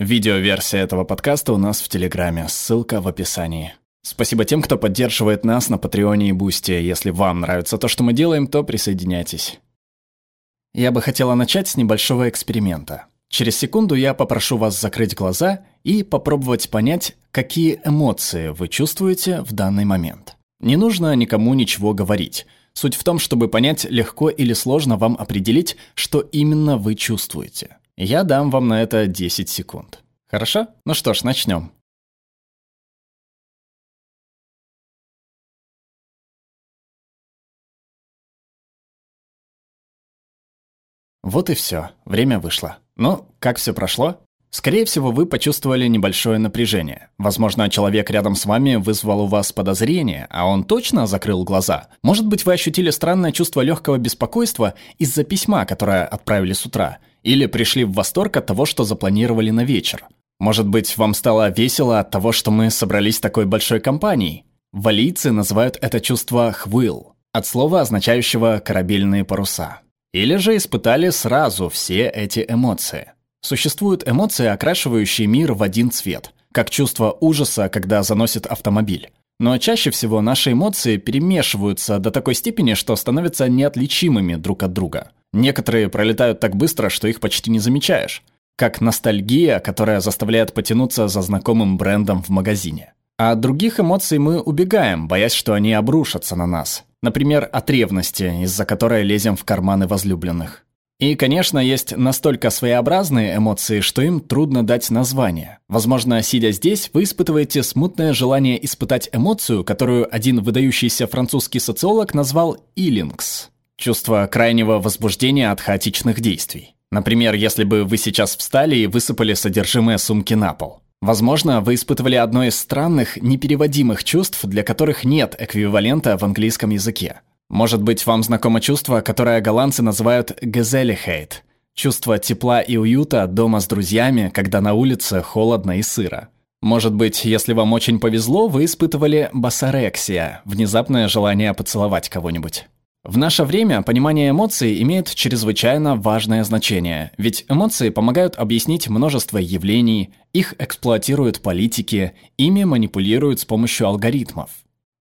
Видеоверсия этого подкаста у нас в Телеграме, ссылка в описании. Спасибо тем, кто поддерживает нас на Patreon е и Boosty. Если вам нравится то, что мы делаем, то присоединяйтесь. Я бы хотела начать с небольшого эксперимента. Через секунду я попрошу вас закрыть глаза и попробовать понять, какие эмоции вы чувствуете в данный момент. Не нужно никому ничего говорить. Суть в том, чтобы понять, легко или сложно вам определить, что именно вы чувствуете. Я дам вам на это 10 секунд. Хорошо? Ну что ж, начнем. Вот и все. Время вышло. Ну, как все прошло? Скорее всего, вы почувствовали небольшое напряжение. Возможно, человек рядом с вами вызвал у вас подозрение, а он точно закрыл глаза. Может быть, вы ощутили странное чувство легкого беспокойства из-за письма, которое отправили с утра, или пришли в восторг от того, что запланировали на вечер. Может быть, вам стало весело от того, что мы собрались такой большой компанией. Валийцы называют это чувство «хвыл», от слова, означающего «корабельные паруса». Или же испытали сразу все эти эмоции – Существуют эмоции, окрашивающие мир в один цвет, как чувство ужаса, когда заносит автомобиль. Но чаще всего наши эмоции перемешиваются до такой степени, что становятся неотличимыми друг от друга. Некоторые пролетают так быстро, что их почти не замечаешь. Как ностальгия, которая заставляет потянуться за знакомым брендом в магазине. А от других эмоций мы убегаем, боясь, что они обрушатся на нас. Например, от ревности, из-за которой лезем в карманы возлюбленных. И, конечно, есть настолько своеобразные эмоции, что им трудно дать название. Возможно, сидя здесь, вы испытываете смутное желание испытать эмоцию, которую один выдающийся французский социолог назвал «илингс» – чувство крайнего возбуждения от хаотичных действий. Например, если бы вы сейчас встали и высыпали содержимое сумки на пол. Возможно, вы испытывали одно из странных, непереводимых чувств, для которых нет эквивалента в английском языке. Может быть, вам знакомо чувство, которое голландцы называют «гезелихейт» – чувство тепла и уюта дома с друзьями, когда на улице холодно и сыро. Может быть, если вам очень повезло, вы испытывали басарексия – внезапное желание поцеловать кого-нибудь. В наше время понимание эмоций имеет чрезвычайно важное значение, ведь эмоции помогают объяснить множество явлений, их эксплуатируют политики, ими манипулируют с помощью алгоритмов.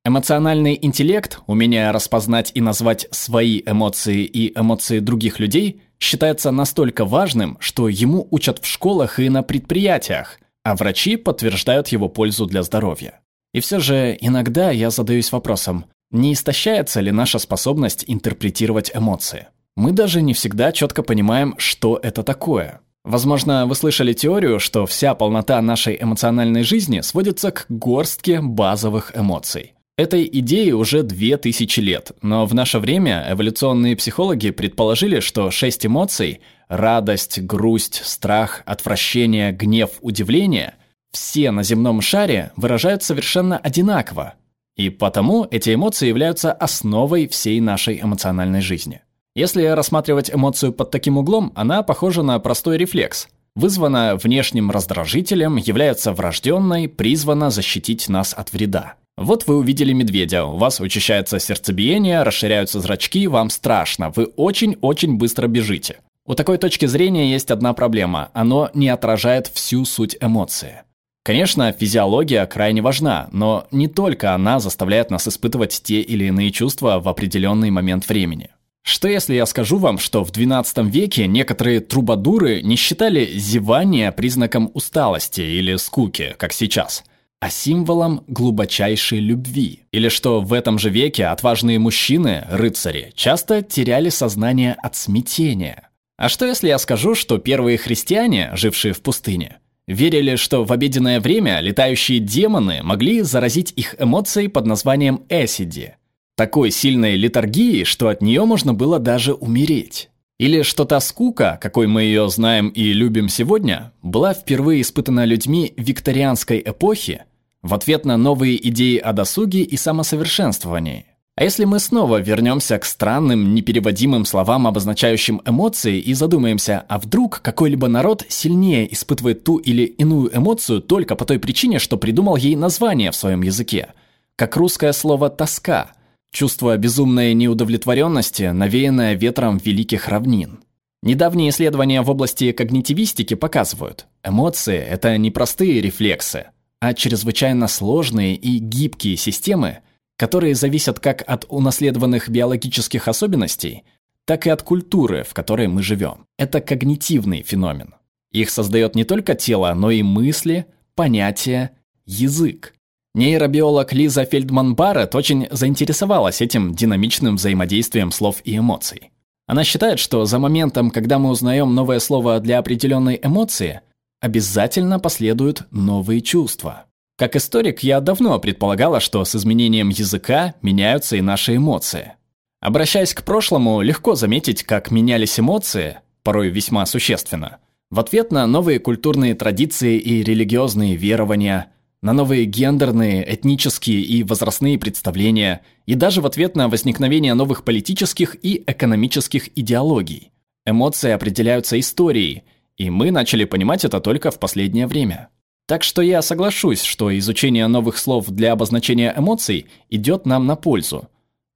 Эмоциональный интеллект, умение распознать и назвать свои эмоции и эмоции других людей, считается настолько важным, что ему учат в школах и на предприятиях, а врачи подтверждают его пользу для здоровья. И все же иногда я задаюсь вопросом, не истощается ли наша способность интерпретировать эмоции? Мы даже не всегда четко понимаем, что это такое. Возможно, вы слышали теорию, что вся полнота нашей эмоциональной жизни сводится к горстке базовых эмоций. Этой идее уже 2000 лет, но в наше время эволюционные психологи предположили, что шесть эмоций – радость, грусть, страх, отвращение, гнев, удивление – все на земном шаре выражают совершенно одинаково. И потому эти эмоции являются основой всей нашей эмоциональной жизни. Если рассматривать эмоцию под таким углом, она похожа на простой рефлекс. Вызвана внешним раздражителем, является врожденной, призвана защитить нас от вреда. Вот вы увидели медведя, у вас учащается сердцебиение, расширяются зрачки, вам страшно, вы очень-очень быстро бежите. У такой точки зрения есть одна проблема – оно не отражает всю суть эмоции. Конечно, физиология крайне важна, но не только она заставляет нас испытывать те или иные чувства в определенный момент времени. Что если я скажу вам, что в XII веке некоторые трубадуры не считали зевание признаком усталости или скуки, как сейчас – а символом глубочайшей любви. Или что в этом же веке отважные мужчины, рыцари, часто теряли сознание от смятения. А что если я скажу, что первые христиане, жившие в пустыне, верили, что в обеденное время летающие демоны могли заразить их эмоцией под названием эсиди, такой сильной литургии, что от нее можно было даже умереть. Или что та скука, какой мы ее знаем и любим сегодня, была впервые испытана людьми викторианской эпохи в ответ на новые идеи о досуге и самосовершенствовании. А если мы снова вернемся к странным, непереводимым словам, обозначающим эмоции, и задумаемся, а вдруг какой-либо народ сильнее испытывает ту или иную эмоцию только по той причине, что придумал ей название в своем языке, как русское слово «тоска», Чувство безумной неудовлетворенности, навеянное ветром великих равнин. Недавние исследования в области когнитивистики показывают, эмоции – это не простые рефлексы, а чрезвычайно сложные и гибкие системы, которые зависят как от унаследованных биологических особенностей, так и от культуры, в которой мы живем. Это когнитивный феномен. Их создает не только тело, но и мысли, понятия, язык. Нейробиолог Лиза Фельдман-Барретт очень заинтересовалась этим динамичным взаимодействием слов и эмоций. Она считает, что за моментом, когда мы узнаем новое слово для определенной эмоции, обязательно последуют новые чувства. Как историк, я давно предполагала, что с изменением языка меняются и наши эмоции. Обращаясь к прошлому, легко заметить, как менялись эмоции, порой весьма существенно, в ответ на новые культурные традиции и религиозные верования – на новые гендерные, этнические и возрастные представления, и даже в ответ на возникновение новых политических и экономических идеологий. Эмоции определяются историей, и мы начали понимать это только в последнее время. Так что я соглашусь, что изучение новых слов для обозначения эмоций идет нам на пользу.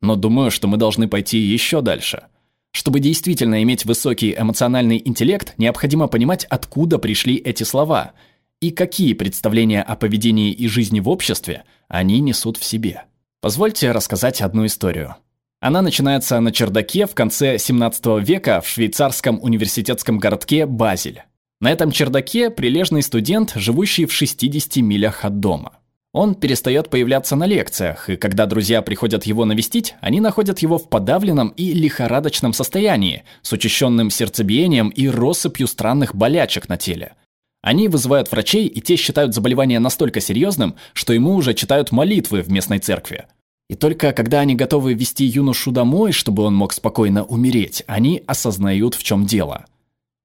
Но думаю, что мы должны пойти еще дальше. Чтобы действительно иметь высокий эмоциональный интеллект, необходимо понимать, откуда пришли эти слова – и какие представления о поведении и жизни в обществе они несут в себе. Позвольте рассказать одну историю. Она начинается на чердаке в конце 17 века в швейцарском университетском городке Базель. На этом чердаке прилежный студент, живущий в 60 милях от дома. Он перестает появляться на лекциях, и когда друзья приходят его навестить, они находят его в подавленном и лихорадочном состоянии, с учащенным сердцебиением и россыпью странных болячек на теле – они вызывают врачей, и те считают заболевание настолько серьезным, что ему уже читают молитвы в местной церкви. И только когда они готовы вести юношу домой, чтобы он мог спокойно умереть, они осознают, в чем дело.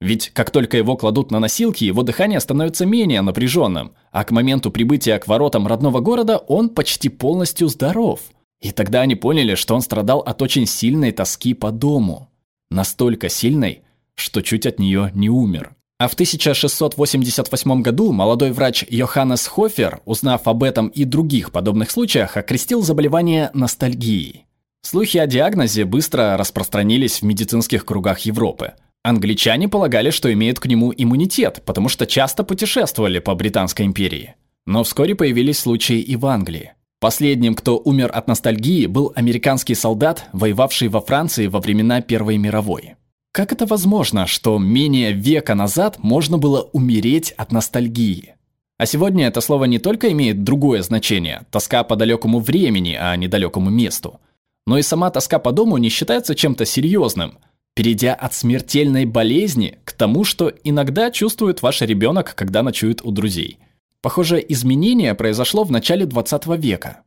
Ведь как только его кладут на носилки, его дыхание становится менее напряженным, а к моменту прибытия к воротам родного города он почти полностью здоров. И тогда они поняли, что он страдал от очень сильной тоски по дому. Настолько сильной, что чуть от нее не умер. А в 1688 году молодой врач Йоханнес Хофер, узнав об этом и других подобных случаях, окрестил заболевание ностальгией. Слухи о диагнозе быстро распространились в медицинских кругах Европы. Англичане полагали, что имеют к нему иммунитет, потому что часто путешествовали по Британской империи. Но вскоре появились случаи и в Англии. Последним, кто умер от ностальгии, был американский солдат, воевавший во Франции во времена Первой мировой. Как это возможно, что менее века назад можно было умереть от ностальгии? А сегодня это слово не только имеет другое значение – тоска по далекому времени, а не далекому месту, но и сама тоска по дому не считается чем-то серьезным, перейдя от смертельной болезни к тому, что иногда чувствует ваш ребенок, когда ночует у друзей. Похоже, изменение произошло в начале 20 века.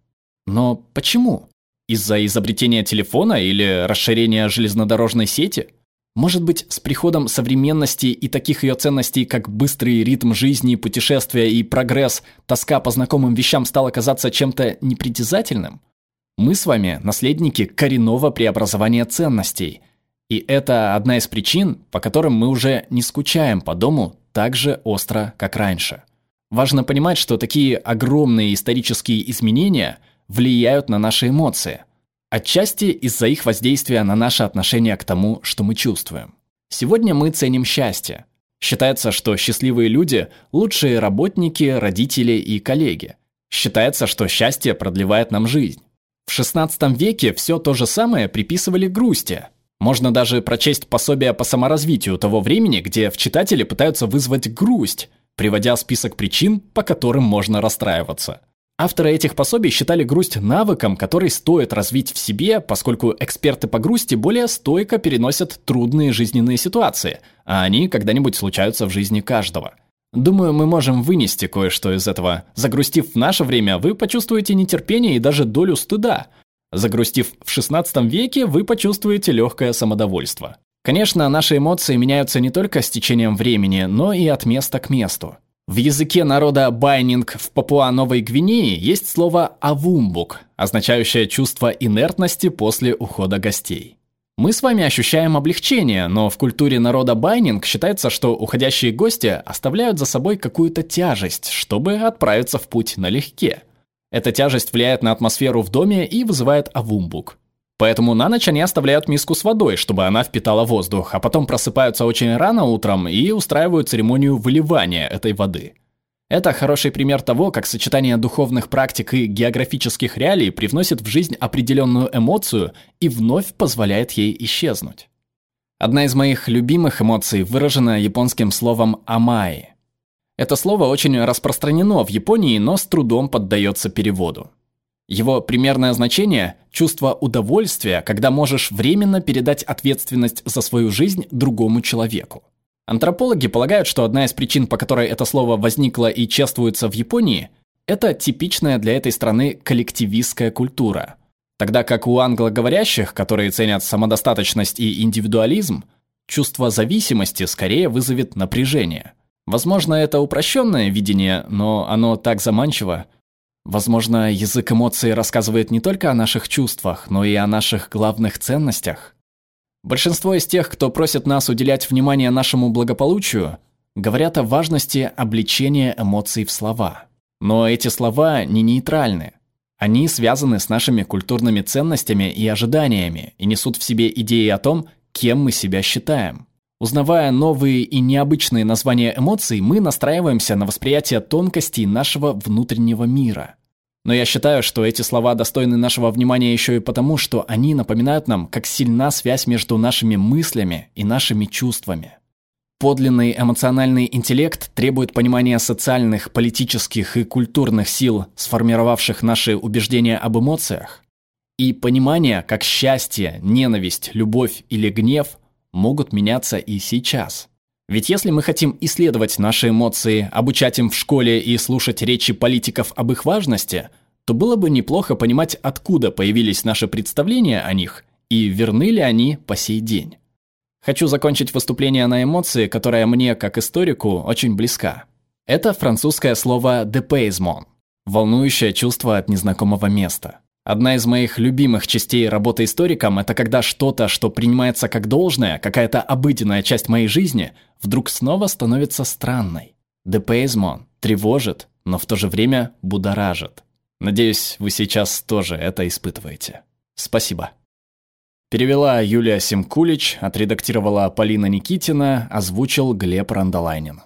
Но почему? Из-за изобретения телефона или расширения железнодорожной сети – может быть, с приходом современности и таких ее ценностей, как быстрый ритм жизни, путешествия и прогресс, тоска по знакомым вещам стала казаться чем-то непритязательным? Мы с вами наследники коренного преобразования ценностей. И это одна из причин, по которым мы уже не скучаем по дому так же остро, как раньше. Важно понимать, что такие огромные исторические изменения влияют на наши эмоции – Отчасти из-за их воздействия на наше отношение к тому, что мы чувствуем. Сегодня мы ценим счастье. Считается, что счастливые люди – лучшие работники, родители и коллеги. Считается, что счастье продлевает нам жизнь. В XVI веке все то же самое приписывали грусти. Можно даже прочесть пособие по саморазвитию того времени, где в читателе пытаются вызвать грусть, приводя список причин, по которым можно расстраиваться. Авторы этих пособий считали грусть навыком, который стоит развить в себе, поскольку эксперты по грусти более стойко переносят трудные жизненные ситуации, а они когда-нибудь случаются в жизни каждого. Думаю, мы можем вынести кое-что из этого. Загрустив в наше время, вы почувствуете нетерпение и даже долю стыда. Загрустив в 16 веке, вы почувствуете легкое самодовольство. Конечно, наши эмоции меняются не только с течением времени, но и от места к месту. В языке народа Байнинг в Папуа-Новой Гвинеи есть слово «авумбук», означающее чувство инертности после ухода гостей. Мы с вами ощущаем облегчение, но в культуре народа Байнинг считается, что уходящие гости оставляют за собой какую-то тяжесть, чтобы отправиться в путь налегке. Эта тяжесть влияет на атмосферу в доме и вызывает авумбук. Поэтому на ночь они оставляют миску с водой, чтобы она впитала воздух, а потом просыпаются очень рано утром и устраивают церемонию выливания этой воды. Это хороший пример того, как сочетание духовных практик и географических реалий привносит в жизнь определенную эмоцию и вновь позволяет ей исчезнуть. Одна из моих любимых эмоций выражена японским словом «амай». Это слово очень распространено в Японии, но с трудом поддается переводу. Его примерное значение – чувство удовольствия, когда можешь временно передать ответственность за свою жизнь другому человеку. Антропологи полагают, что одна из причин, по которой это слово возникло и чествуется в Японии, это типичная для этой страны коллективистская культура – Тогда как у англоговорящих, которые ценят самодостаточность и индивидуализм, чувство зависимости скорее вызовет напряжение. Возможно, это упрощенное видение, но оно так заманчиво. Возможно, язык эмоций рассказывает не только о наших чувствах, но и о наших главных ценностях. Большинство из тех, кто просит нас уделять внимание нашему благополучию, говорят о важности обличения эмоций в слова. Но эти слова не нейтральны. Они связаны с нашими культурными ценностями и ожиданиями и несут в себе идеи о том, кем мы себя считаем. Узнавая новые и необычные названия эмоций, мы настраиваемся на восприятие тонкостей нашего внутреннего мира. Но я считаю, что эти слова достойны нашего внимания еще и потому, что они напоминают нам, как сильна связь между нашими мыслями и нашими чувствами. Подлинный эмоциональный интеллект требует понимания социальных, политических и культурных сил, сформировавших наши убеждения об эмоциях, и понимания, как счастье, ненависть, любовь или гнев могут меняться и сейчас. Ведь если мы хотим исследовать наши эмоции, обучать им в школе и слушать речи политиков об их важности, то было бы неплохо понимать, откуда появились наши представления о них и верны ли они по сей день. Хочу закончить выступление на эмоции, которая мне, как историку, очень близка. Это французское слово «dépaysement» – волнующее чувство от незнакомого места. Одна из моих любимых частей работы историком – это когда что-то, что принимается как должное, какая-то обыденная часть моей жизни, вдруг снова становится странной. Депейзмон тревожит, но в то же время будоражит. Надеюсь, вы сейчас тоже это испытываете. Спасибо. Перевела Юлия Симкулич, отредактировала Полина Никитина, озвучил Глеб Рандолайнин.